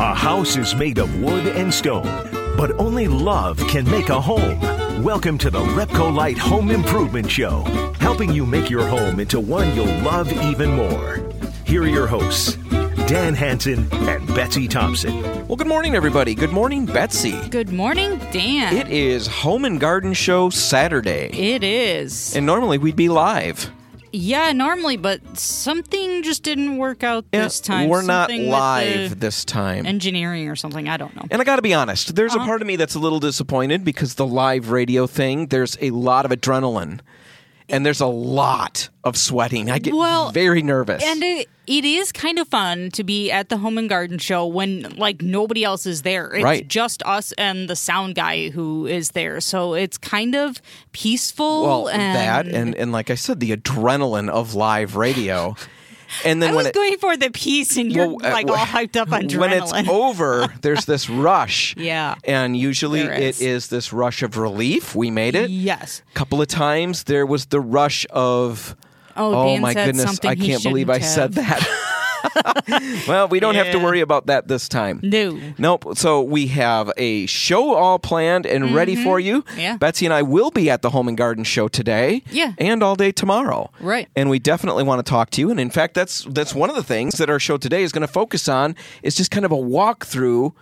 A house is made of wood and stone, but only love can make a home. Welcome to the Repcolite Home Improvement Show, helping you make your home into one you'll love even more. Here are your hosts, Dan Hanson and Betsy Thompson. Well, good morning, everybody. Good morning, Betsy. Good morning, Dan. It is Home and Garden Show Saturday. It is. And normally we'd be live. Yeah, normally, but something just didn't work out Yeah, this time. We're not Something with live this time. Engineering or something. I don't know. And I got to be honest, there's Uh-huh. a part of me that's a little disappointed because the live radio thing, there's a lot of adrenaline and there's a lot of sweating. I get Well, very nervous. And it, it is kind of fun to be at the home and garden show when like nobody else is there. It's Right. just us and the sound guy who is there. So it's kind of peaceful. well, and that and, and like I said, the adrenaline of live radio. And then I when was it, going for the peace, and you're Well, uh, like all hyped up on adrenaline. when it's over, there's this rush. Yeah. And usually There it is. is this rush of relief. We made it. yes. A couple of times there was the rush of Oh, Dan my goodness i can't believe i said that well we don't have to worry about that this time No. Nope. So we have a show all planned and ready for you. Mm-hmm. Yeah. Betsy and I will be at the Home and Garden Show today. Yeah. And all day tomorrow. Right. And we definitely want to talk to you. And in fact, that's that's one of the things that our show today is going to focus on is just kind of a walkthrough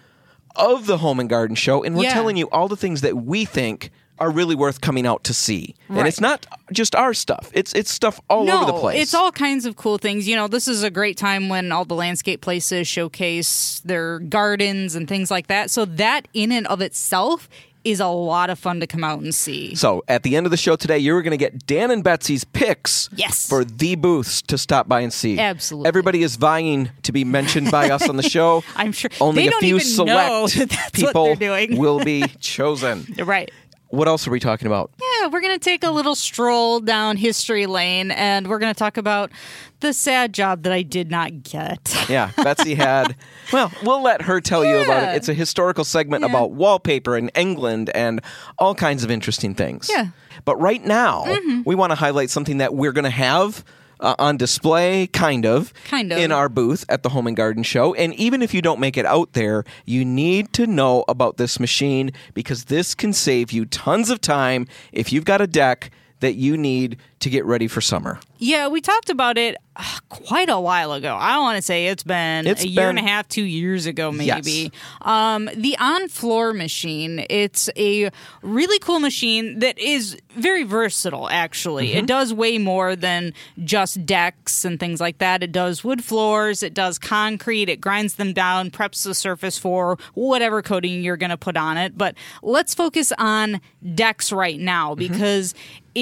of the Home and Garden Show, and we're Yeah. telling you all the things that we think are really worth coming out to see. And it's not just our stuff; it's it's stuff all no, over the place. It's all kinds of cool things. You know, this is a great time when all the landscape places showcase their gardens and things like that. So that in and of itself is a lot of fun to come out and see. So at the end of the show today, you're going to get Dan and Betsy's picks Yes. for the booths to stop by and see. Absolutely. Everybody is vying to be mentioned by us on the show. I'm sure- only they a don't few even select know that that's what people will be chosen. Right. What else are we talking about? Yeah, we're going to take a little stroll down history lane and we're going to talk about the sad job that I did not get. Yeah, Betsy had. Well, we'll let her tell you about it. It's a historical segment Yeah. about wallpaper in England and all kinds of interesting things. Yeah. Mm-hmm. But right now, we want to highlight something that we're going to have uh, on display, kind of, Kind of. in our booth at the Home and Garden Show. And even if you don't make it out there, you need to know about this machine because this can save you tons of time if you've got a deck that you need to get ready for summer. Yeah, we talked about it uh, quite a while ago. I want to say it's been It's a year and a half, two years ago, Yes. maybe. Um, the Onfloor machine, it's a really cool machine that is very versatile, actually. Mm-hmm. It does way more than just decks and things like that. It does wood floors, it does concrete, it grinds them down, preps the surface for whatever coating you're going to put on it. But let's focus on decks right now Mm-hmm.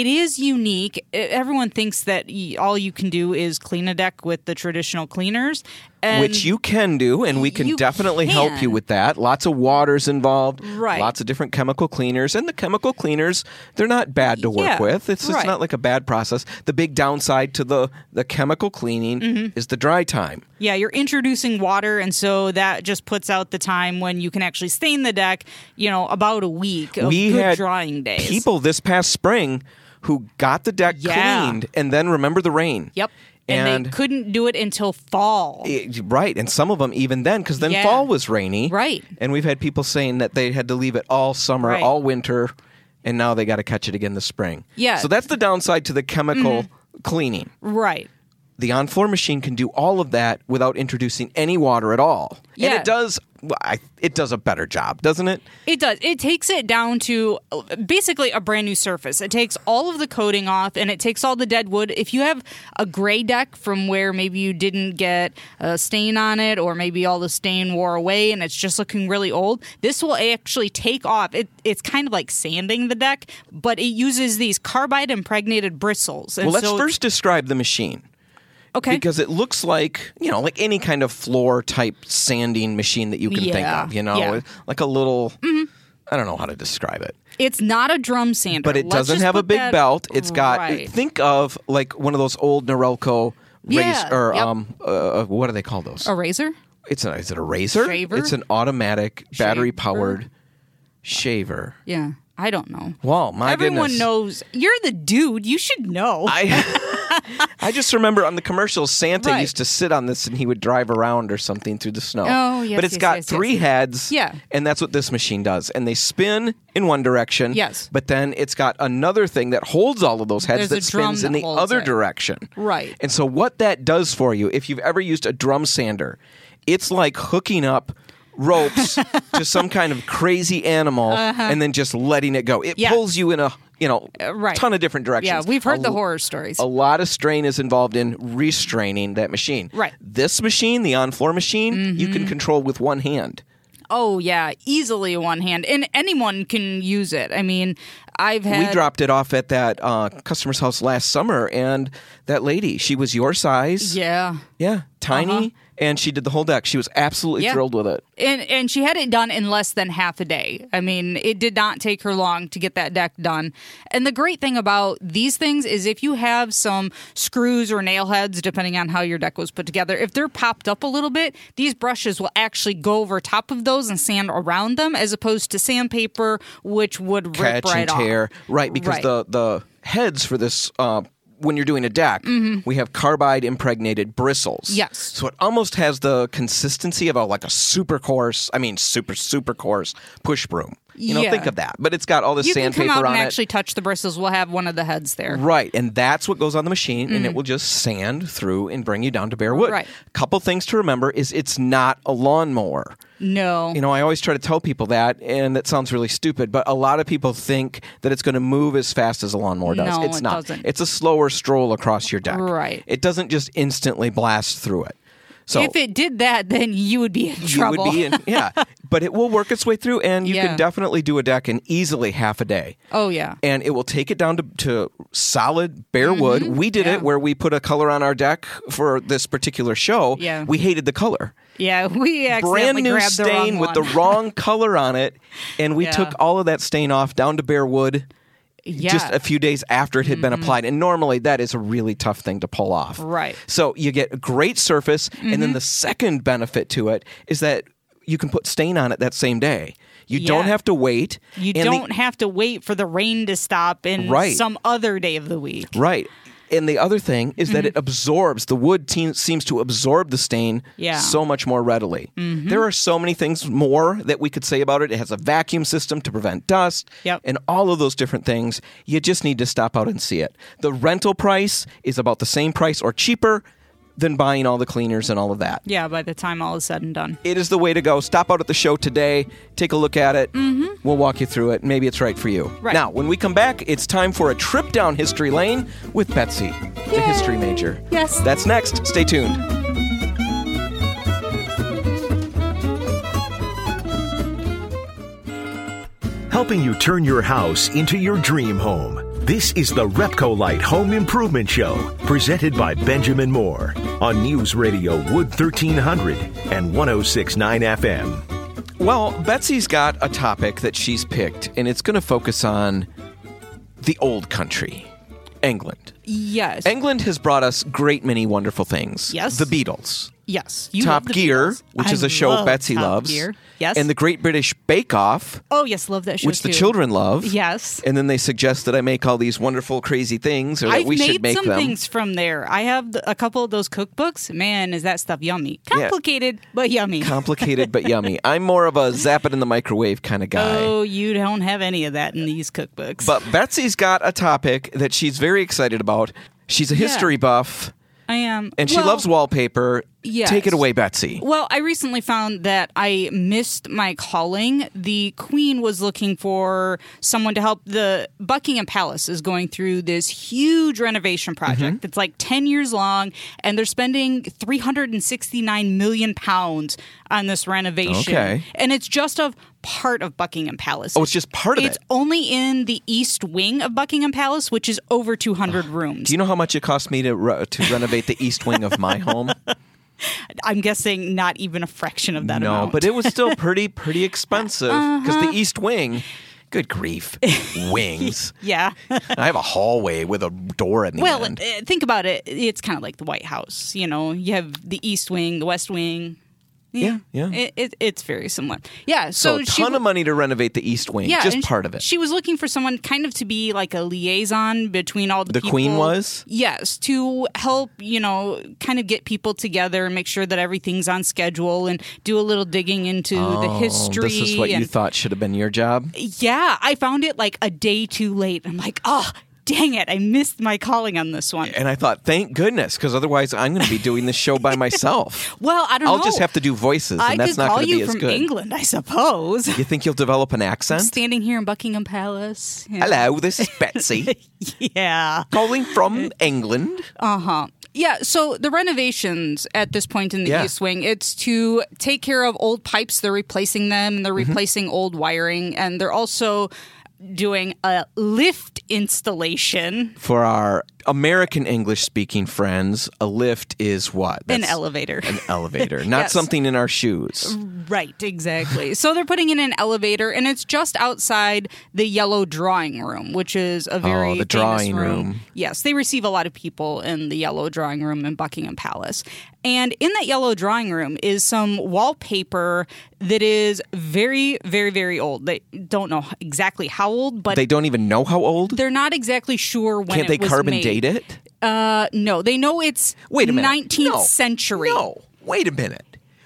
It is unique. Everyone thinks that all you can do is clean a deck with the traditional cleaners, and which you can do, and we can definitely help you with that. Lots of waters involved, Right. Lots of different chemical cleaners, and the chemical cleaners they're not bad to work Yeah, with. It's it's not like a bad process. The big downside to the the chemical cleaning Mm-hmm. is the dry time. Yeah, you're introducing water, and so that just puts out the time when you can actually stain the deck. You know, about a week of we good drying days. people this past spring who got the deck Yeah. cleaned and then remember the rain. Yep, and, And- they couldn't do it until fall. Eh, Right, and some of them even then, because then Yeah. fall was rainy. Right. And we've had people saying that they had to leave it all summer, Right. all winter, and now they got to catch it again this spring. Yeah. Mm-hmm. So that's the downside to the chemical cleaning. right. The Onfloor machine can do all of that without introducing any water at all. And Yeah. it does. I, it does a better job, doesn't it? It does. It takes it down to uh, basically a brand new surface. It takes all of the coating off and it takes all the dead wood. If you have a gray deck from where maybe you didn't get a stain on it or maybe all the stain wore away and it's just looking really old, this will actually take off. It, it's kind of like sanding the deck, but it uses these carbide impregnated bristles. And well, let's so- first describe the machine. Okay. Because it looks like, you know, like any kind of floor type sanding machine that you can think of, you know, yeah. like a little, I don't know how to describe it. it's not a drum sander, but it Let's doesn't have a big that- belt. It's got Right. think of like one of those old Norelco race Yeah, or yep. um uh, what do they call those? a razor. It's a is it a razor? Shaver? It's an automatic battery powered shaver. Yeah, I don't know. Well, my Everyone goodness. knows you're the dude. You should know. I I just remember on the commercials, Santa Right. used to sit on this and he would drive around or something through the snow. Oh, yes, But it's yes, got yes, three yes. heads. Yeah. And that's what this machine does. And they spin in one direction. Yes. But then it's got another thing that holds all of those heads There's that spins in the other it. direction. Right. And so what that does for you, if you've ever used a drum sander, it's like hooking up ropes to some kind of crazy animal and then just letting it go. It Uh-huh. Yeah. pulls you in a you know Uh, right. ton of different directions. Yeah, we've heard A the horror stories. a lot of strain is involved in restraining that machine. Right. This machine, the Onfloor machine, you Mm-hmm. can control with one hand. Oh yeah, easily one hand, and anyone can use it. I mean, I've had we dropped it off at that uh, customer's house last summer, and that lady, she was your size. Yeah, Yeah, tiny, Uh-huh. And she did the whole deck. She was absolutely Yeah. thrilled with it. and and she had it done in less than half a day. I mean, it did not take her long to get that deck done. And the great thing about these things is if you have some screws or nail heads, depending on how your deck was put together, if they're popped up a little bit, these brushes will actually go over top of those and sand around them, as opposed to sandpaper, which would rip Catch right and off. tear. Right, because Right. the the heads for this. Uh, when you're doing a deck, we have carbide impregnated bristles. Mm-hmm. Yes. So it almost has the consistency of a like a super coarse, I mean super super coarse push broom. You know, Yeah. think of that. But it's got all the You can sandpaper come out on and it. actually touch the bristles. We'll have one of the heads there. Right, and that's what goes on the machine, and it will just sand through and bring you down to bare wood. Mm. Right. Couple things to remember is it's not a lawnmower. No. You know, I always try to tell people that, and that sounds really stupid, but a lot of people think that it's going to move as fast as a lawnmower does. No, it's it not. doesn't. It's a slower stroll across your deck. Right. It doesn't just instantly blast through it. So if it did that, then you would be in you trouble. would be in, yeah, but it will work its way through, and you Yeah. can definitely do a deck in easily half a day oh yeah. and it will take it down to, to solid bare wood. We did Mm-hmm. yeah. it where we put a color on our deck for this particular show. Yeah. We hated the color. Yeah, we Brand new grabbed the stain wrong with the wrong color on it. And we Yeah. took all of that stain off down to bare wood yeah. just a few days after it had been applied. And normally that is a really tough thing to pull off. Right. Mm-hmm. So you get a great surface. And then the second benefit to it is that you can put stain on it that same day. You don't have to wait. you don't have to wait for the rain to stop in Right. some other day of the week. Right. And the other thing is that it absorbs the wood te- seems to absorb the stain Yeah. Mm-hmm. so much more readily. There are so many things more that we could say about it. It has a vacuum system to prevent dust Yep. and all of those different things. You just need to stop out and see it. The rental price is about the same price or cheaper than buying all the cleaners and all of that. Yeah, by the time all is said and done. It is the way to go. Stop out at the show today. Take a look at it. Mm-hmm. We'll walk you through it. Maybe it's right for you. Right. Now, when we come back, it's time for a trip down history lane with Betsy, the history major. Yes. That's next. Stay tuned. helping you turn your house into your dream home. This is the Repcolite Home Improvement Show, presented by Benjamin Moore on News Radio Wood 1300 and 1069 FM. Well, Betsy's got a topic that she's picked, and it's going to focus on the old country, England. Yes. England has brought us great many wonderful things. Yes. The Beatles. Yes. Top Gear, Beatles. which I is a show Betsy Top loves. Gear. Yes. And the Great British Bake Off, oh yes, love that show which the children love. Yes. And then they suggest that I make all these wonderful, crazy things, or that I've we should make some them. things from there. I have a couple of those cookbooks. Man, is that stuff yummy? Complicated, but yummy. Complicated but yummy. I'm more of a zap it in the microwave kind of guy. oh, you don't have any of that in these cookbooks. But Betsy's got a topic that she's very excited about. She's a history buff, I am, and she loves wallpaper. Yes. Take it away, Betsy. Well, I recently found that I missed my calling. The Queen was looking for someone to help. The Buckingham Palace is going through this huge renovation project. Mm-hmm. It's like 10 years long, and they're spending 369 million pounds on this renovation. Okay. And it's just of part of Buckingham Palace. Oh, it's just part of It's it. It's only in the east wing of Buckingham Palace, which is over 200 rooms. Do you know how much it cost me to re- to renovate the east wing of my home? I'm guessing not even a fraction of that amount. no, amount. but it was still pretty pretty expensive because the east wing. Good grief, wings! yeah. I have a hallway with a door at the Well, end. uh, think about it. It's kind of like the White House. You know, you have the East Wing, the West Wing. Yeah, yeah. It, it, it's very similar. Yeah. So, So, a ton w- of money to renovate the East Wing, yeah, just and part of it. She was looking for someone kind of to be like a liaison between all the The people. queen was? Yes, to help, you know, kind of get people together and make sure that everything's on schedule and do a little digging into the history. Oh, This is what you thought should have been your job. Yeah, I found it like a day too late. I'm like, oh, dang it, I missed my calling on this one. And I thought, thank goodness, because otherwise I'm going to be doing this show by myself. Well, I don't I'll know. just have to do voices, I and that's not call going to be you as from good. England, I suppose. You think you'll develop an accent? Standing here in Buckingham Palace. Yeah. Hello, this is Betsy Yeah. calling from England. Uh huh. Yeah, so the renovations at this point in the Yeah. East Wing, it's to take care of old pipes. They're replacing them. And they're Mm-hmm. replacing old wiring, and they're also doing a lift installation. For our American English speaking friends, a lift is what? An elevator. An elevator, not Yes. something in our shoes. Right, exactly. so they're putting in an elevator, and it's just outside the yellow drawing room, which is a oh, very Oh, the drawing room. room. Yes, they receive a lot of people in the yellow drawing room in Buckingham Palace. And in that yellow drawing room is some wallpaper that is very, very, very old. They don't know exactly how old, but They don't even know how old. they're not exactly sure when Can't they carbon made. date it? Uh, no, they know it's Wait a minute. 19th No. century. No, wait a minute.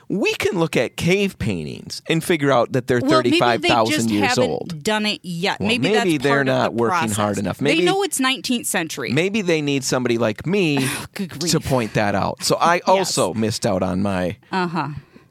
We can look at cave paintings and figure out that they're Well, maybe they thousand just years haven't old. Done it yet? Well, maybe, maybe that's they're part of not the working process. hard enough. Maybe- they know it's 19th century. Maybe they need somebody like me Good grief. to point that out. So I also missed out on my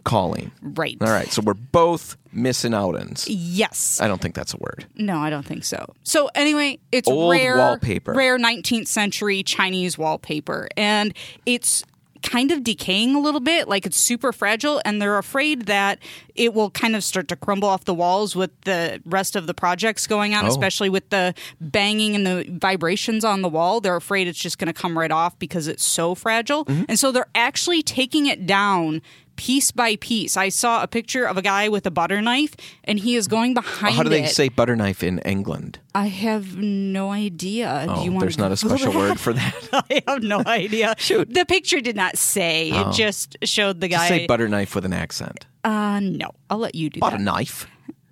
calling. Right. All right. So we're both missing outins. Yes. I don't think that's a word. No, I don't think so. So anyway, it's Old rare wallpaper. rare 19th century Chinese wallpaper, and it's kind of decaying a little bit like it's super fragile and they're afraid that it will kind of start to crumble off the walls with the rest of the projects going on Oh. especially with the banging and the vibrations on the wall they're afraid it's just going to come right off because it's so fragile Mm-hmm. and so they're actually taking it down piece by piece i saw a picture of a guy with a butter knife and he is going behind How do they it. say butter knife in England? I have no idea. Do Oh, you want there's not a special word for that. I have no idea. Shoot. The picture did not say. Oh. It just showed the Just guy. say butter knife with an accent. uh, no, I'll let you do that. Butter that. knife.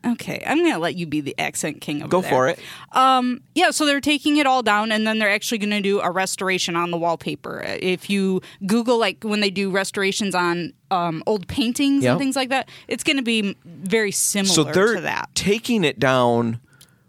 Okay, I'm gonna let you be the accent king over Go there. for it. Um, Yeah, so they're taking it all down, and then they're actually going to do a restoration on the wallpaper. If you Google like when they do restorations on um, old paintings Yeah. and things like that, it's going to be very similar So they're to that. taking it down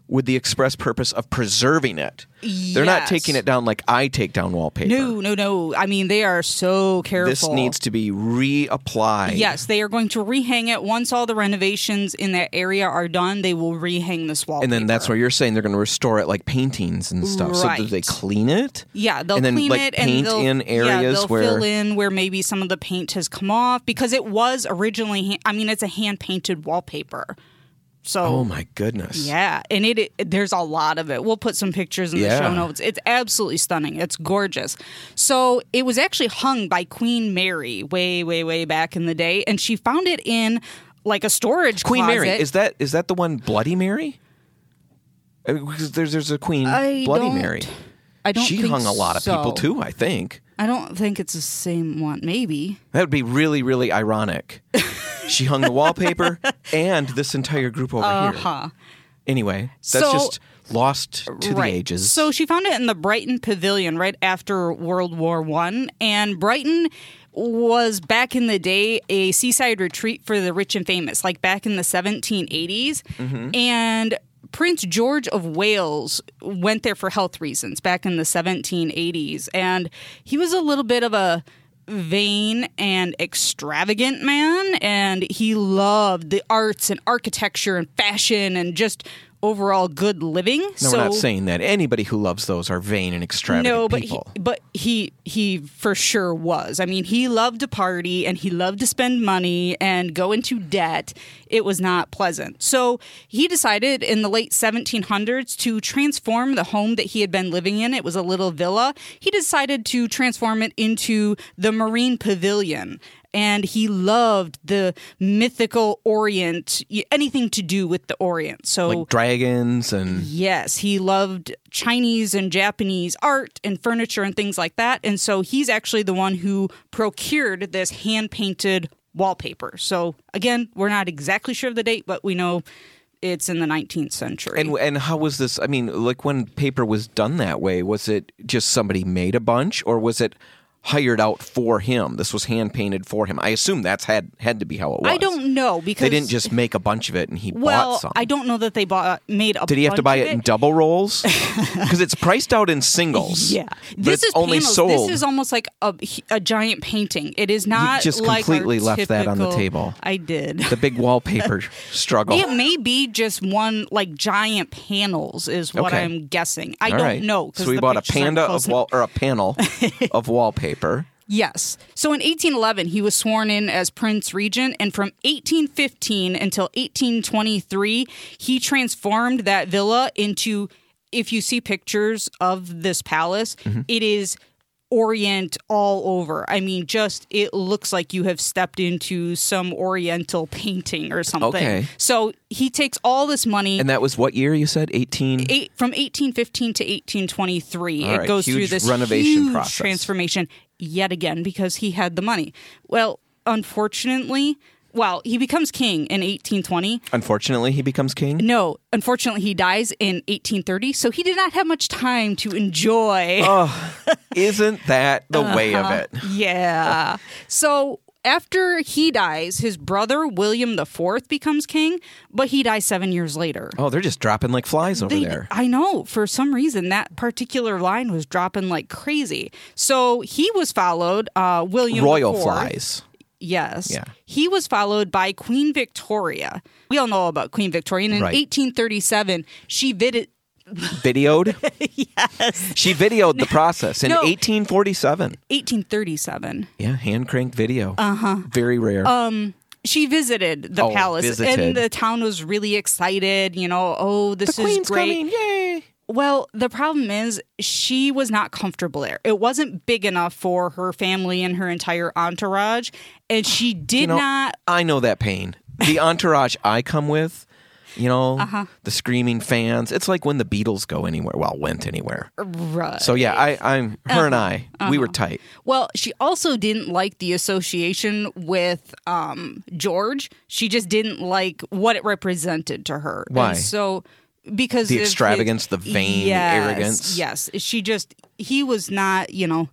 with the express purpose of preserving it. They're not taking it down like I take down wallpaper. No, no, no. I mean, they are so careful. This needs to be reapplied. Yes, they are going to rehang it once all the renovations in that area are done. They will rehang this wallpaper. And then that's where you're saying they're going to restore it like paintings and stuff. So do they clean it? Yeah, they'll and then clean like it paint and they'll, in yeah, areas they'll where fill in where maybe some of the paint has come off because it was originally. I mean, it's a hand painted wallpaper. So Oh my goodness. Yeah, and it, it there's a lot of it. We'll put some pictures in the show notes. It's absolutely stunning. It's gorgeous. So it was actually hung by Queen Mary way, way, way back in the day, and she found it in like a storage Queen closet. Mary. Is that is that the one Bloody Mary? Uh, Because there's there's a Queen I Bloody Mary. I don't. She think hung a lot of people too, I think. I don't think it's the same one. Maybe. That would be really, really ironic. she hung the wallpaper and this entire group over here. Huh. Anyway, that's So- just lost to the ages. So she found it in the Brighton Pavilion right after World War One, and Brighton was back in the day a seaside retreat for the rich and famous, like back in the 1780s, Mm-hmm. and. Prince George of Wales went there for health reasons back in the 1780s, and he was a little bit of a vain and extravagant man, and he loved the arts and architecture and fashion and just overall good living. no, so we're not saying that. Anybody who loves those are vain and extravagant no, but he, but he he for sure was. I mean, he loved to party and he loved to spend money and go into debt. It was not pleasant. So he decided in the late 1700s to transform the home that he had been living in. It was a little villa. He decided to transform it into the Marine Pavilion. And he loved the mythical Orient, anything to do with the Orient. So like dragons and Yes, he loved Chinese and Japanese art and furniture and things like that. And so he's actually the one who procured this hand painted wallpaper. So again, we're not exactly sure of the date, but we know it's in the 19th century. And and how was this? I mean, like when paper was done that way, was it just somebody made a bunch, or was it hired out for him? This was hand painted for him. I assume that's had had to be how it was. I don't know because They didn't just make a bunch of it and he well, bought some. I don't know that they bought made a. Did he have to buy of it in double rolls? Because it's priced out in singles. Yeah, this is only panels. sold. This is almost like a, a giant painting. It is not just like completely left that on the table. I did. the big wallpaper struggle. It may be just one like giant panels is what Okay. I'm guessing. I All don't right. know. So we bought a panda of wall or a panel of wallpaper. Yes. So in 1811, he was sworn in as Prince Regent, and from 1815 until 1823, he transformed that villa into. If you see pictures of this palace, Mm-hmm. it is Orient all over. I mean, just it looks like you have stepped into some Oriental painting or something. Okay. So he takes all this money. And that was what year you said? 18 Eight, from 1815 to 1823, All it right, goes through this renovation huge process. transformation yet again because he had the money. Well, unfortunately, well, he becomes king in 1820. Unfortunately, he becomes king. No, unfortunately, he dies in 1830, so he did not have much time to enjoy. Oh. Isn't that the way of Uh-huh. it? Yeah. So after he dies, his brother William IV becomes king, but he dies seven years later. Oh, they're just dropping like flies over They- there. I know. For some reason, that particular line was dropping like crazy. So he was followed. Uh, William Royal IV. flies. Yes. Yeah. He was followed by Queen Victoria. We all know about Queen Victoria. And in Right. 1837, she vid- Videoed? yes. She videoed the process in No. 1847. 1837. Yeah, hand cranked video. Uh huh. Very rare. Um, She visited the Oh, palace, visited. and the town was really excited. You know, oh, this the is queen's great. coming! Yay! Well, the problem is she was not comfortable there. It wasn't big enough for her family and her entire entourage, and she did You know, not. I know that pain. The entourage I come with, you know, Uh-huh. the screaming fans. It's like when the Beatles go anywhere. Well, went anywhere. Right. So yeah, I, I'm her and I. Uh-huh. We were tight. Well, she also didn't like the association with um, George. She just didn't like what it represented to her. And Why? so because The of his- extravagance, the vain, Yes, arrogance. Yes, she just he was not. You know,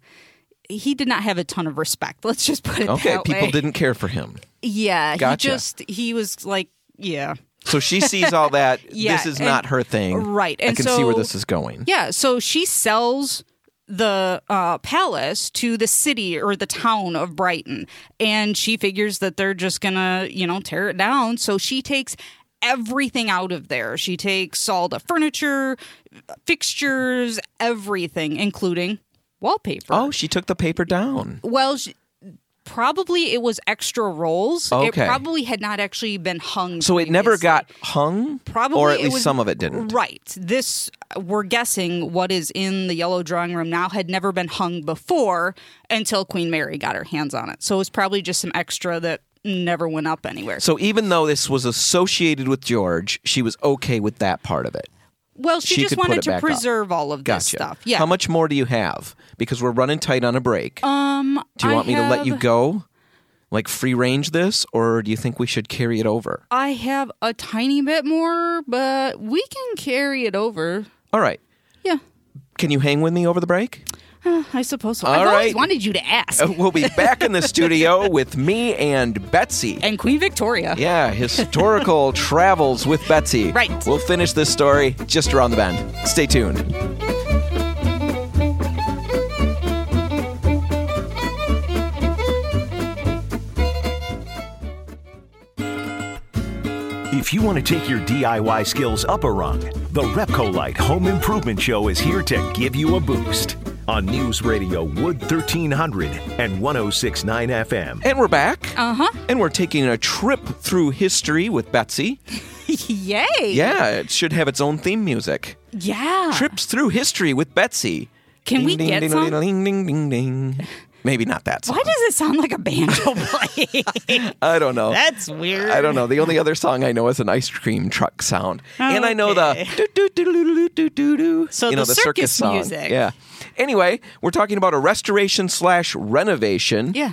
he did not have a ton of respect. Let's just put it Okay, that people way. didn't care for him. Yeah, Gotcha. he just he was like, yeah. So she sees all that. Yeah, this is and- not her thing. right, And I can see where this is going. Yeah, so she sells the uh, palace to the city or the town of Brighton, and she figures that they're just gonna, you know, tear it down. So she takes everything out of there. She takes all the furniture, fixtures, everything, including wallpaper. Oh, she took the paper down. Well, she, probably it was extra rolls. Okay. It probably had not actually been hung. So it never got hung? Probably Or at least was- some of it didn't. Right. This we're guessing what is in the yellow drawing room now had never been hung before until Queen Mary got her hands on it. So it was probably just some extra that never went up anywhere. So even though this was associated with George, she was okay with that part of it. well, she, she just wanted to back up. preserve all of this Gotcha. stuff. Yeah. How much more do you have? Because we're running tight on a break. um do you want I me to let you go? Like free range this? Or do you think we should carry it over? I have a tiny bit more, but we can carry it over. All right. Yeah. Can you hang with me over the break? I suppose so. All I've always wanted you to ask. Uh, We'll be back in the studio with me and Betsy. And Queen Victoria. Yeah, historical travels with Betsy. Right. We'll finish this story just around the bend. Stay tuned. If you want to take your DIY skills up a rung, the Repcolite Home Improvement Show is here to give you a boost on News Radio Wood 1300 and 1069 FM. And we're back. Uh huh. And we're taking a trip through history with Betsy. Yay. Yeah, it should have its own theme music. Yeah. Trips through history with Betsy. Can we ding, get ding, some? Ding, ding, ding, ding. Maybe not that song. Why does it sound like a banjo play? I don't know. That's weird. I don't know. The only other song I know is an ice cream truck sound, okay. and I know the do do do do do do So you know, the, the circus, circus song. music. Yeah. Anyway, we're talking about a restoration slash renovation. Yeah.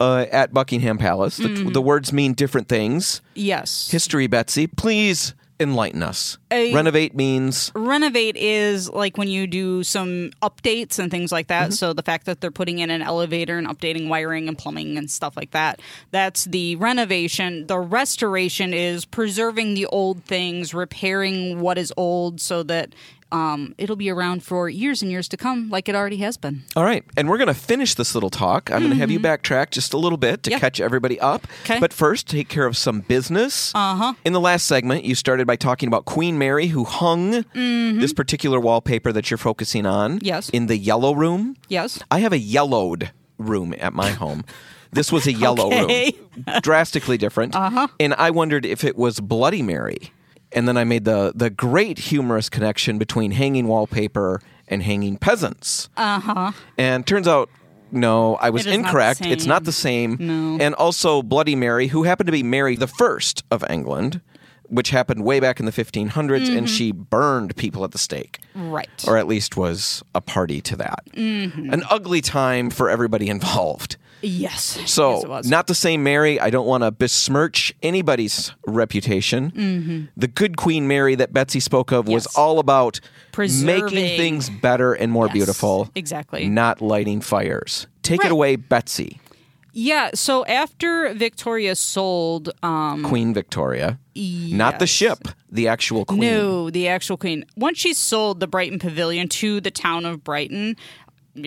Uh, at Buckingham Palace. The, mm. the words mean different things. Yes. History, Betsy. Please enlighten us. A- Renovate means renovate is like when you do some updates and things like Mm-hmm. that. So the fact that they're putting in an elevator and updating wiring and plumbing and stuff like that, that's the renovation. The restoration is preserving the old things, repairing what is old so that um, it'll be around for years and years to come, like it already has been. All right, and we're going to finish this little talk. I'm going to have you backtrack just a little bit to Mm-hmm. Yeah. catch everybody up. But first, take care of some business. Uh huh. In the last segment, you started by talking about Queen Mary, who hung this particular wallpaper that you're focusing on. Mm-hmm. Yes. In the yellow room. Yes. I have a yellowed room at my home. This was a yellow Okay. room, drastically different. Uh-huh. And I wondered if it was Bloody Mary. And then I made the the great humorous connection between hanging wallpaper and hanging peasants. Uh huh. And turns out, no, I was. It is not incorrect. It's not the same. No. And also Bloody Mary, who happened to be Mary the First of England, which happened way back in the 1500s, Mm-hmm. and she burned people at the stake Right. or at least was a party to that. Mm-hmm. An ugly time for everybody involved. Yes. So, Yes, was. not the same Mary. I don't want to besmirch anybody's reputation. The good Queen Mary that Betsy spoke of was Mm-hmm. All about Preserving. making things better and more Yes, beautiful. exactly. Not lighting fires. Take it away, Betsy, Yeah. So after Victoria sold, um, Queen Victoria. Not the ship, the actual queen. No, the actual queen. Once she sold the Brighton Pavilion to the town of Brighton,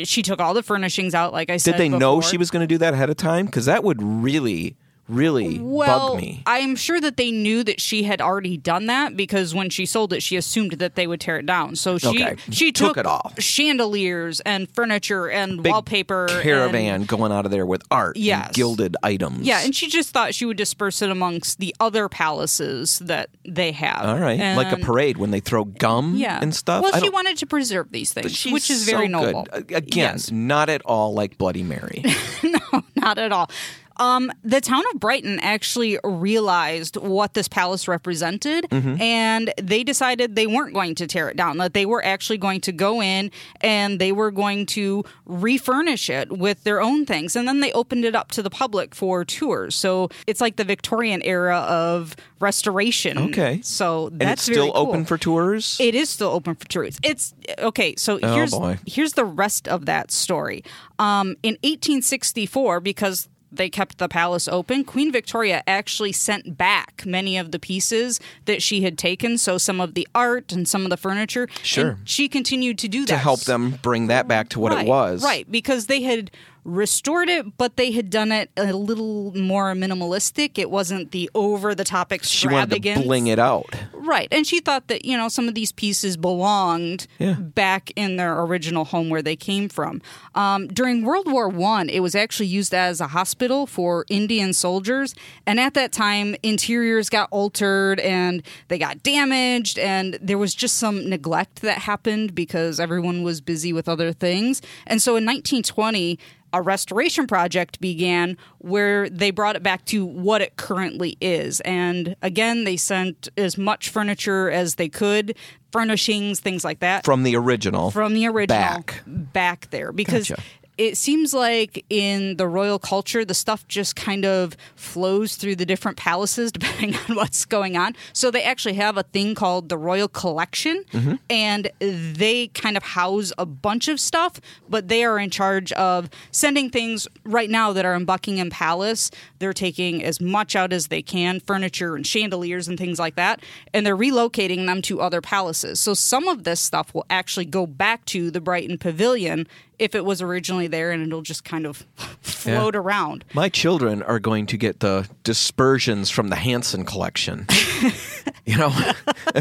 she took all the furnishings out. Like I said, Did they know she was going to do that ahead of time? Because that would really, really Well, bug me. I'm sure that they knew that she had already done that because when she sold it, she assumed that they would tear it down. So she Okay. she Took took, it all. chandeliers and furniture and Big wallpaper, caravan and- going out of there with art and Yes. gilded items. yeah, and she just thought she would disperse it amongst the other palaces that they have. all right, like a parade when they throw gum Yeah, and stuff. Well, she wanted to preserve these things, which is very so noble. Good. Again, Yes. not at all like Bloody Mary. No, not at all. Um, the town of Brighton actually realized what this palace represented, Mm-hmm. and they decided they weren't going to tear it down. That they were actually going to go in and they were going to refurnish it with their own things, and then they opened it up to the public for tours. So it's like the Victorian era of restoration. Okay. so that's it's still cool. open for tours. It is still open for tours. It's okay. So Oh, here's boy. here's the rest of that story. Um, in 1864, because they kept the palace open, Queen Victoria actually sent back many of the pieces that she had taken. So some of the art and some of the furniture. Sure. And she continued to do that to help them bring that back to what right, it was. Right, because they had restored it, but they had done it a little more minimalistic. It wasn't the over the top She wanted to bling it out. Right. And she thought that, you know, some of these pieces belonged Yeah. back in their original home where they came from. Um, during World War One, it was actually used as a hospital for Indian soldiers. And at that time, interiors got altered and they got damaged. And there was just some neglect that happened because everyone was busy with other things. And so in 1920, a restoration project began where they brought it back to what it currently is. And again, they sent as much furniture as they could, furnishings, things like that, From the original. from the original back. back there. Because Gotcha. It seems like in the royal culture, the stuff just kind of flows through the different palaces depending on what's going on. So they actually have a thing called the Royal Collection, Mm-hmm. and they kind of house a bunch of stuff, but they are in charge of sending things right now that are in Buckingham Palace. They're taking as much out as they can, furniture and chandeliers and things like that, and they're relocating them to other palaces. So some of this stuff will actually go back to the Brighton Pavilion if it was originally there, and it'll just kind of float around. My children are going to get the dispersions from the Hanson collection. you know,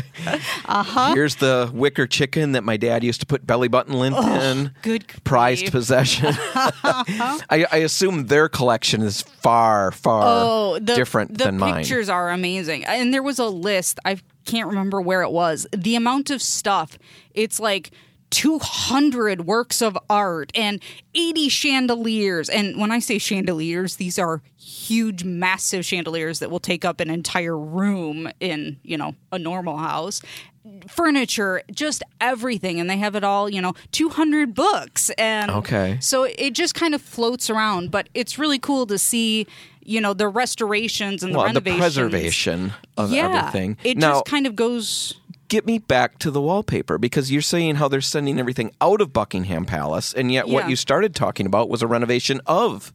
uh-huh. here's the wicker chicken that my dad used to put belly button lint in. good prized grief. possession. I, I assume their collection is far, far Oh, the, different the than mine. The pictures are amazing. And there was a list. I can't remember where it was. The amount of stuff. It's like 200 works of art and 80 chandeliers. And when I say chandeliers, these are huge, massive chandeliers that will take up an entire room in, you know, a normal house. furniture, just everything. And they have it all, you know, 200 books. And Okay. so it just kind of floats around. But it's really cool to see, you know, the restorations and the well, the preservation of yeah, everything. It now, just kind of goes. Get me back to the wallpaper because you're saying how they're sending everything out of Buckingham Palace, and yet what you started talking about was a renovation of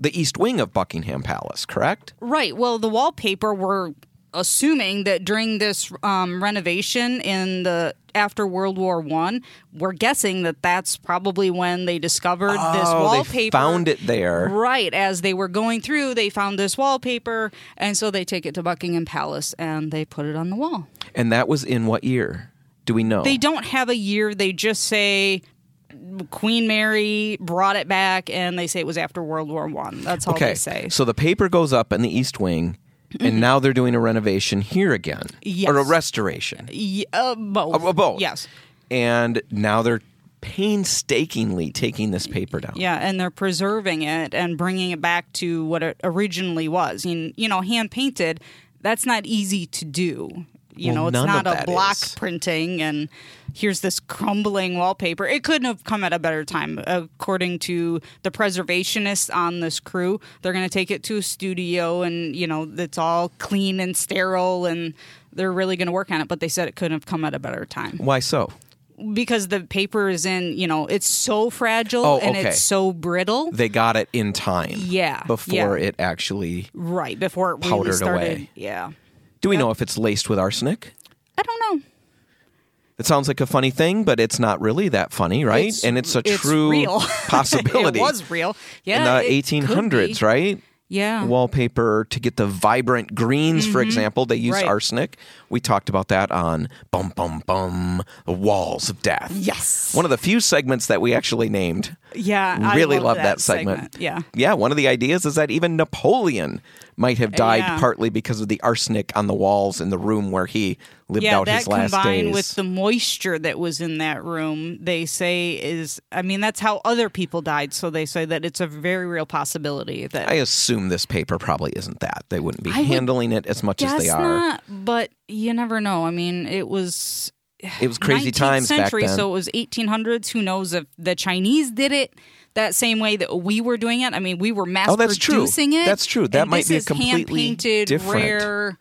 the east wing of Buckingham Palace, correct? Right. Well, the wallpaper we're assuming that during this um, renovation in the after World War One, we're guessing that that's probably when they discovered this oh, wallpaper. they found it there. Right, as they were going through, they found this wallpaper, and so they take it to Buckingham Palace and they put it on the wall. And that was in what year? Do we know? They don't have a year; they just say Queen Mary brought it back, and they say it was after World War One. That's all okay, they say. so the paper goes up in the east wing, and now they're doing a renovation here again, Yes. or a restoration, Yeah, uh, both. Uh, both. Yes. and now they're painstakingly taking this paper down. Yeah, and they're preserving it and bringing it back to what it originally was. You know, hand painted, that's not easy to do. You Well, know, it's not a block is. printing and here's this crumbling wallpaper. It couldn't have come at a better time. According to the preservationists on this crew, they're going to take it to a studio and, you know, it's all clean and sterile and they're really going to work on it. But they said it couldn't have come at a better time Why so? because the paper is in, you know, it's so fragile Oh, and it's so brittle. They got it in time. Yeah, Before yeah. it actually. Right before it really started. away. Yeah, Do we know if it's laced with arsenic? I don't know. It sounds like a funny thing, but it's not really that funny, right? It's- and it's a it's true real. possibility. it was real. Yeah, in the it could 1800s, be. right? Yeah. Wallpaper to get the vibrant greens, for example, they used Mm-hmm. Right. arsenic. We talked about that on Bum Bum Bum, The Walls of Death. Yes. One of the few segments that we actually named. Yeah, I really love love that, segment. Yeah. Yeah, one of the ideas is that even Napoleon might have died Yeah. partly because of the arsenic on the walls in the room where he lived Yeah, out that his last combined days. with the moisture that was in that room, they say is. I mean, that's how other people died. So they say that it's a very real possibility that I assume this paper probably isn't that. They wouldn't be I would handling it as much as they are. not. But you never know. I mean, it was It was crazy 19th times century, back then. so it was 1800s. Who knows if the Chinese did it that same way that we were doing it? I mean, we were mass Oh, that's true. producing it. That's true. That might be a completely different- rare.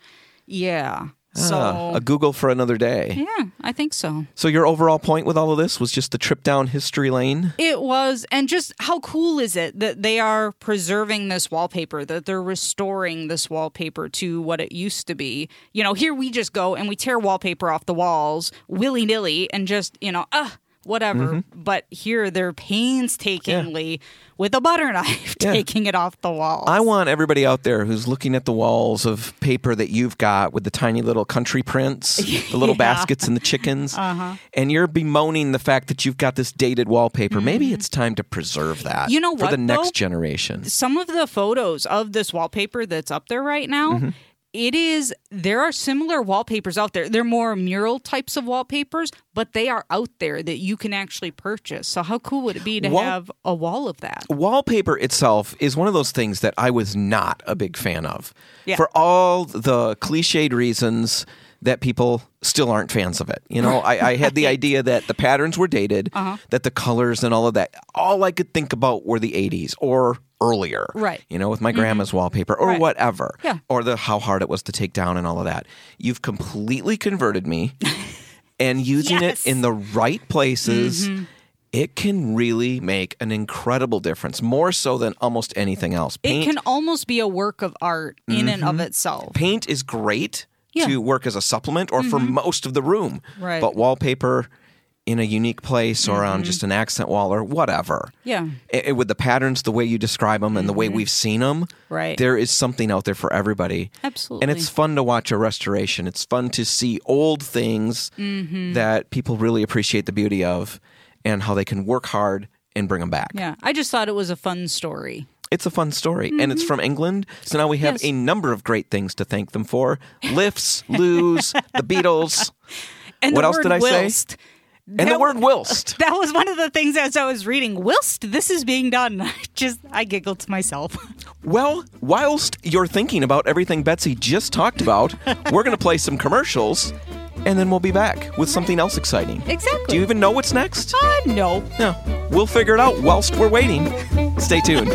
Yeah. So Ah, a Google for another day. yeah, I think so. So your overall point with all of this was just the trip down history lane. It was, and just how cool is it that they are preserving this wallpaper, that they're restoring this wallpaper to what it used to be. You know, here we just go and we tear wallpaper off the walls willy nilly and just, you know, ah, whatever. Mm-hmm. But here they're painstakingly with a butter knife Yeah. taking it off the wall. I want everybody out there who's looking at the walls of paper that you've got with the tiny little country prints, the little Yeah. baskets and the chickens, and you're bemoaning the fact that you've got this dated wallpaper. Maybe it's time to preserve that Mm-hmm. You know for what, the next though? generation. some of the photos of this wallpaper that's up there right now Mm-hmm. It is there are similar wallpapers out there they're more mural types of wallpapers but they are out there that you can actually purchase so how cool would it be to Wall- have a wall of that wallpaper itself is one of those things that I was not a big fan of. Yeah. For all the cliched reasons that people still aren't fans of it. You know, I, I had the idea that the patterns were dated, Uh-huh. that the colors and all of that, all I could think about were the 80s or earlier. Right. Mm-hmm. You know, with my grandma's wallpaper or Right. whatever. Yeah. Or the how hard it was to take down and all of that. You've completely converted me. and using Yes. Mm-hmm. it in the right places it can really make an incredible difference, more so than almost anything else. it can almost be a work of art in and of itself paint is great Yeah. Mm-hmm. to work as a supplement or for most of the room. Right. But wallpaper in a unique place or on just an accent wall or whatever. yeah I- I- with the patterns, the way you describe them, and the way we've seen them, Mm-hmm. Right. there is something out there for everybody. Absolutely. And it's fun to watch a restoration. It's fun to see old things Mm-hmm. that people really appreciate the beauty of and how they can work hard and bring them back. yeah i just thought it was a fun story It's a fun story, and it's from England. So now we have Mm-hmm. Yes. a number of great things to thank them for: lifts, loos, the Beatles, and What the else word did I say? whilst. and the That- word whilst. That was one of the things as I was reading. Whilst this is being done, I just I giggled to myself. Well, whilst you're thinking about everything Betsy just talked about, we're going to play some commercials, and then we'll be back with something else exciting. Exactly. Do you even know what's next? Uh, no. No. We'll figure it out whilst we're waiting. Stay tuned.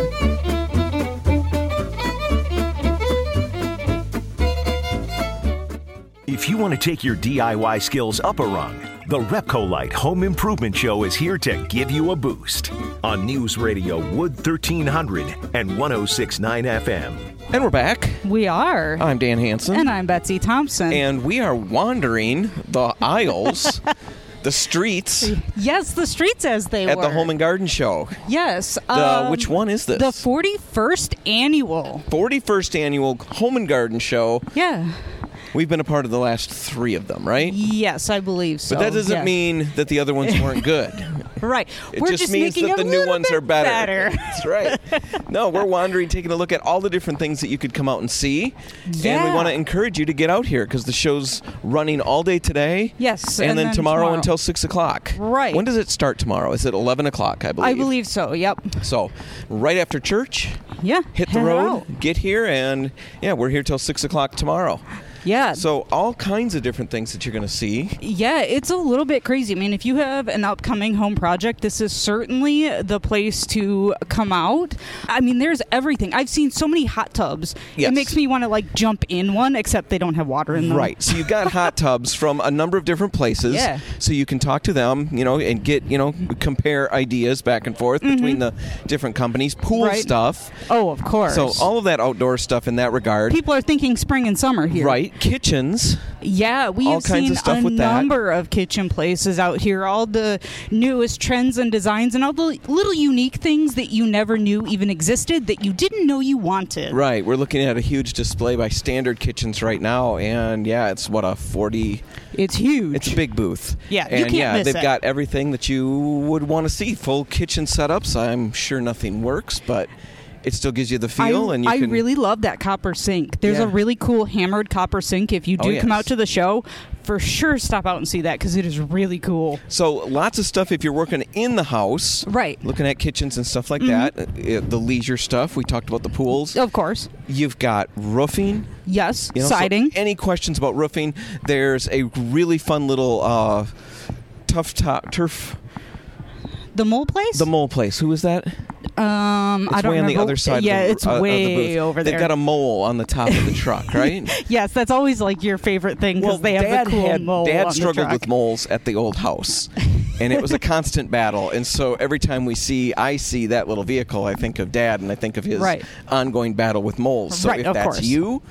If you want to take your DIY skills up a rung, the Repcolite Home Improvement Show is here to give you a boost on News Radio Wood 1300 and 1069 FM. And we're back. We are. I'm Dan Hanson. and I'm Betsy Thompson. and we are wandering the aisles, the streets yes, the streets as they were. at were. the Home and Garden Show. Yes. The, um, which one is this? The 41st annual. 41st annual Home and Garden Show. Yeah. We've been a part of the last three of them, right? Yes, I believe so. But that doesn't yeah. mean that the other ones weren't good. Right. It We're just, just, means making that the new ones are better. better. That's right. No, we're wandering, taking a look at all the different things that you could come out and see. And we want to encourage you to get out here because the show's running all day today. Yes, And, and then, then tomorrow, tomorrow. until 6 o'clock. Right. When does it start tomorrow? Is it 11 o'clock, I believe? I believe so. Yep. So, right after church, Yeah. hit the road, out. get here, and yeah, we're here till 6 o'clock tomorrow. Yeah. So, all kinds of different things that you're going to see. Yeah, it's a little bit crazy. I mean, if you have an upcoming home project, this is certainly the place to come out. I mean, there's everything. I've seen so many hot tubs. Yes. It makes me want to like jump in one, except they don't have water in them. Right. So you've got hot tubs from a number of different places. Yeah. So you can talk to them, you know, and get, you know, compare ideas back and forth between the different companies, pool Mm-hmm. Right. stuff. Oh, of course. So all of that outdoor stuff in that regard. people are thinking spring and summer here. Right. Kitchens. Yeah, we All have kinds seen of stuff a with that. number of kitchen places out here. All the newest trends and designs, and all the little unique things that you never knew even existed that you didn't know you wanted. Right. We're looking at a huge display by Standard Kitchens right now. And yeah, it's what a 40. It's huge. It's a big booth. Yeah, you and can't yeah, they've it. got everything that you would want to see. Full kitchen setups. I'm sure nothing works, but it still gives you the feel. I, and you I can, really love that copper sink. There's Yeah. a really cool hammered copper sink. If you Oh, do come out to the show, for sure stop out and see that because it is really cool. So lots of stuff if you're working in the house, Right. Looking at kitchens and stuff like Mm-hmm. that. Uh, The leisure stuff we talked about the pools. Of course. You've got roofing. Yes. You know, so Siding. any questions about roofing? There's a really fun little uh, tough top turf. the mole place? The mole place. Who is that? Um, It's I don't way on the remember- other side. Yeah, of the, it's uh, the way over They've there. got a mole on the top of the truck, right? Yes, that's always like your favorite thing because they have Dad the cool had, mole Dad struggled the with moles at the old house, and it was a constant battle. And so every time we see, I see that little vehicle, I think of Dad, and I think of his Right. ongoing battle with moles. So Right, if of that's course. you,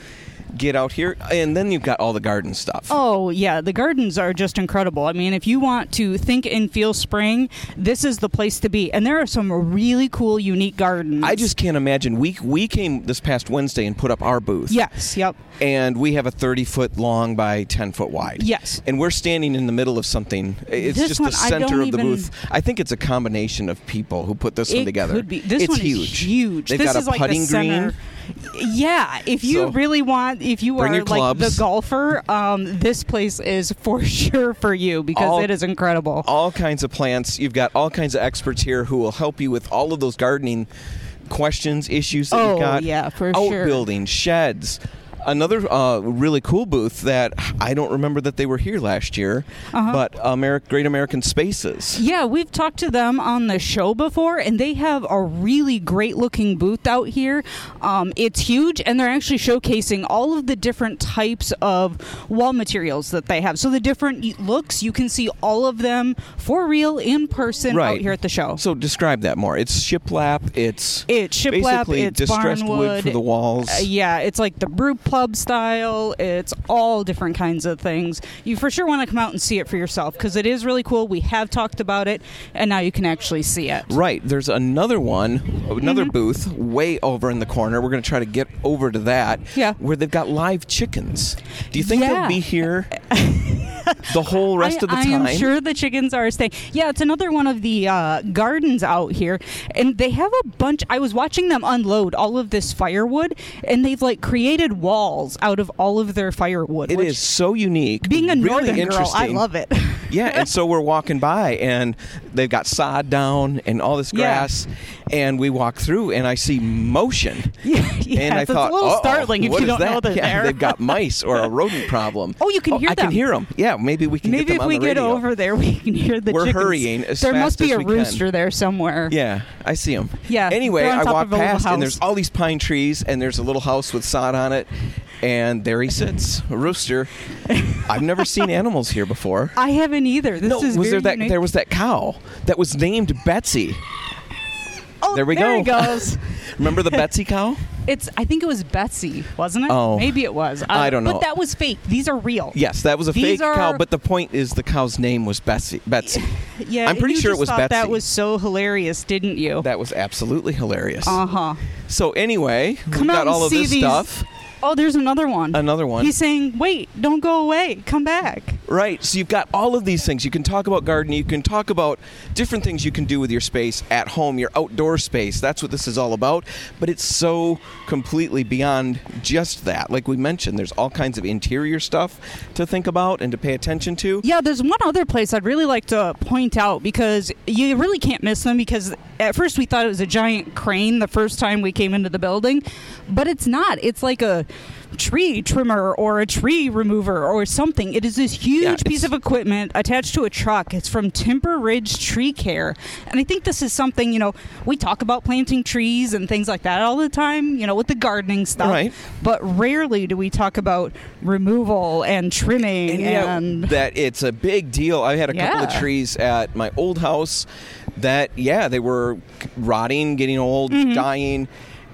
get out here, and then you've got all the garden stuff. Oh yeah, the gardens are just incredible. I mean, if you want to think and feel spring, this is the place to be. And there are some really cool, unique gardens. I just can't imagine. We we came this past Wednesday and put up our booth. yes, yep. and we have a 30 foot long by 10 foot wide. Yes. And we're standing in the middle of something. It's This just one, the center of the even- booth. I think it's a combination of people who put this one it together. could be. This it's one huge. huge. They've this got is a like putting green. Yeah, if you So, really want, if you are like the golfer, um, this place is for sure for you because All- it is incredible. All kinds of plants. You've got all kinds of experts here who will help you with all of those gardening questions, issues that Oh, you've got. yeah, for sure. Outbuildings, sheds. Another uh, really cool booth that I don't remember that they were here last year, Uh-huh. but Ameri- Great American Spaces. Yeah, we've talked to them on the show before, and they have a really great looking booth out here. Um, it's huge, and they're actually showcasing all of the different types of wall materials that they have. So the different looks, you can see all of them for real in person Right. out here at the show. So describe that more. It's shiplap. It's It's shiplap, basically it's distressed wood for the walls. Uh, yeah, it's like the brew pub style. It's all different kinds of things. You for sure want to come out and see it for yourself because it is really cool. We have talked about it, and now you can actually see it. Right. There's another one, another Mm-hmm. booth way over in the corner. We're going to try to get over to that. Yeah. Where they've got live chickens. Do you think Yeah. they'll be here the whole rest I, of the time? I'm sure the chickens are staying. Yeah, it's another one of the uh, gardens out here, and they have a bunch. I was watching them unload all of this firewood, and they've like created walls out of all of their firewood. It which, is so unique. being a really northern girl. I love it. Yeah, and so we're walking by, and they've got sod down and all this Yeah. grass, and we walk through, and I see motion. Yeah, and yes, I it's thought, a little startling if you don't know they're yeah, there. They've got mice or a rodent problem. Oh, you can oh, hear them. I can hear them. Yeah, maybe we can get Maybe them if we get radio. over there, we can hear the We're chickens. hurrying as there must be a we can. rooster there somewhere. Yeah, I see them. Yeah, Anyway, I walk of a little past, and there's all these pine trees, and there's a little house with sod on it, and there he sits, a rooster. I've never seen animals here before. I haven't either. This no, is was there that? unique. There was that cow that was named Betsy. Oh, there we there go. he goes. Remember the Betsy cow? It's. I think it was Betsy, wasn't it? Oh. maybe it was. Uh, I don't know. But that was fake. These are real. Yes, that was a These fake cow. But the point is, the cow's name was Betsy. Betsy. Yeah, I'm pretty sure it was thought Betsy. That was so hilarious, didn't you? That was absolutely hilarious. Uh huh. So anyway, we Come got out all of this these- stuff. Oh, there's another one. Another one. He's saying, "Wait, don't go away. Come back." Right. So you've got all of these things. You can talk about gardening. You can talk about different things you can do with your space at home, your outdoor space. That's what this is all about. But it's so completely beyond just that. Like we mentioned, there's all kinds of interior stuff to think about and to pay attention to. Yeah, there's one other place I'd really like to point out because you really can't miss them because at first we thought it was a giant crane the first time we came into the building, but it's not. It's like a tree trimmer or a tree remover or something. It is this huge Yeah, piece of equipment attached to a truck. It's from Timber Ridge Tree Care. And I think this is something, you know, we talk about planting trees and things like that all the time, you know, with the gardening stuff. Right. But rarely do we talk about removal and trimming and yeah, and that it's a big deal. I had a couple of trees at my old house that, yeah, they were rotting, getting old, Mm-hmm. dying,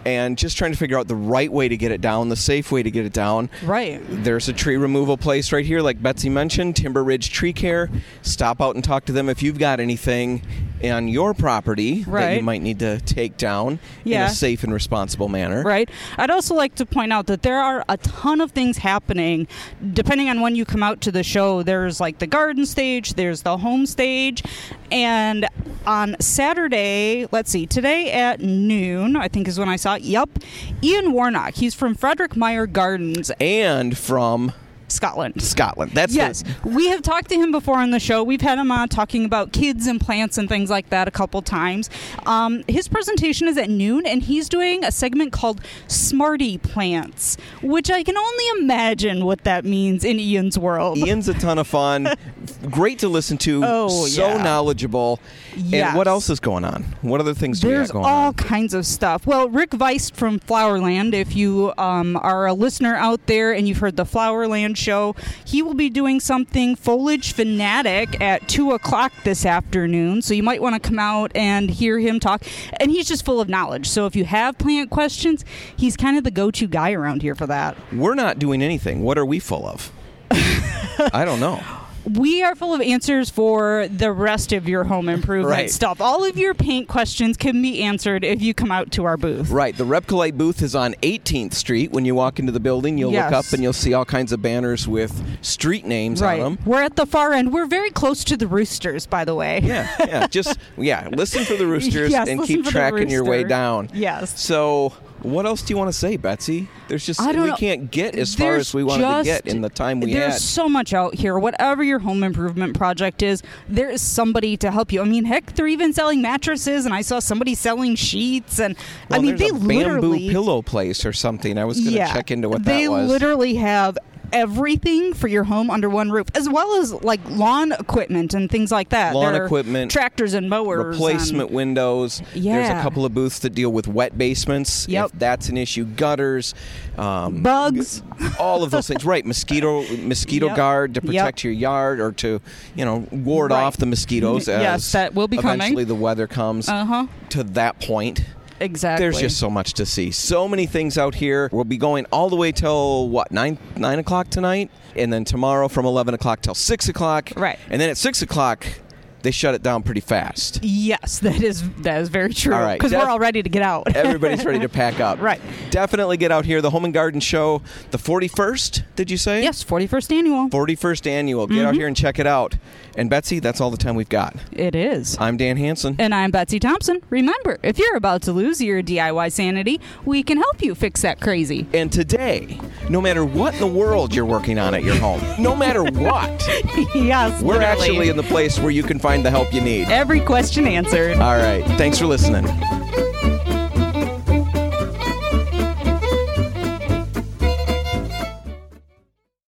and just trying to figure out the right way to get it down, the safe way to get it down. Right. There's a tree removal place right here, like Betsy mentioned, Timber Ridge Tree Care. Stop out and talk to them if you've got anything on your property that you might need to take down in a safe and responsible manner. Right. I'd also like to point out that there are a ton of things happening depending on when you come out to the show. There's like the garden stage, there's the home stage, and on Saturday, let's see, today at noon, I think is when I saw it. Yep. Ian Warnock. He's from Frederik Meijer Gardens, And from Scotland. Scotland. That's the- Yes, we have talked to him before on the show. We've had him on talking about kids and plants and things like that a couple times. Um, his presentation is at noon, and he's doing a segment called Smarty Plants, which I can only imagine what that means in Ian's world. Ian's a ton of fun. Great to listen to. Oh, so yeah. knowledgeable. Yes. And what else is going on? What other things do we There's going all on? kinds of stuff. Well, Rick Vuyst from Flowerland, if you um, are a listener out there and you've heard the Flowerland show, he will be doing something Foliage Fanatic at 2 o'clock this afternoon. So you might want to come out and hear him talk. And he's just full of knowledge. So if you have plant questions, he's kind of the go to guy around here for that. We're not doing anything. What are we full of? I don't know. We are full of answers for the rest of your home improvement Right. stuff. All of your paint questions can be answered if you come out to our booth. Right. The Repcolite booth is on 18th Street. When you walk into the building, you'll look up and you'll see all kinds of banners with street names Right. on them. We're at the far end. We're very close to the roosters, by the way. Yeah, yeah. Just yeah. Listen for the roosters Yes, and keep tracking your way down. Yes. So, what else do you want to say, Betsy? There's just we know. can't get as far There's as we wanted to get in the time we There's had. so much out here. Whatever your home improvement project is, there is somebody to help you. I mean, heck, they're even selling mattresses, and I saw somebody selling sheets, and Well, I mean, there's they a bamboo literally pillow place or something. I was going to yeah, check into what they that was. They literally have everything for your home under one roof, as well as like lawn equipment and things like that. Lawn There equipment, tractors and mowers, replacement and- windows. There's a couple of booths that deal with wet basements. Yep. If that's an issue, gutters, um, bugs. all of those things. Right, mosquito mosquito Yep. guard to Yep. protect your yard or to you know ward Right. off the mosquitoes. As Yes, that will be coming. eventually the weather comes Uh huh. to that point. Exactly. There's just so much to see. So many things out here. We'll be going all the way till what nine nine o'clock tonight, and then tomorrow from eleven o'clock till six o'clock. Right. And then at six o'clock, they shut it down pretty fast. Yes, that is that is very true. All right. because Def- we're all ready to get out. Everybody's ready to pack up. Right. Definitely get out here. The Home and Garden Show, the 41st, did you say? yes, forty first annual. 41st annual. Get out mm-hmm. here and check it out. And Betsy, that's all the time we've got. It is. I'm Dan Hanson. And I'm Betsy Thompson. Remember, if you're about to lose your DIY sanity, we can help you fix that crazy. And today, no matter what in the world you're working on at your home, no matter what, yes, we're literally. actually in the place where you can find the help you need. every question answered. All right. Thanks for listening.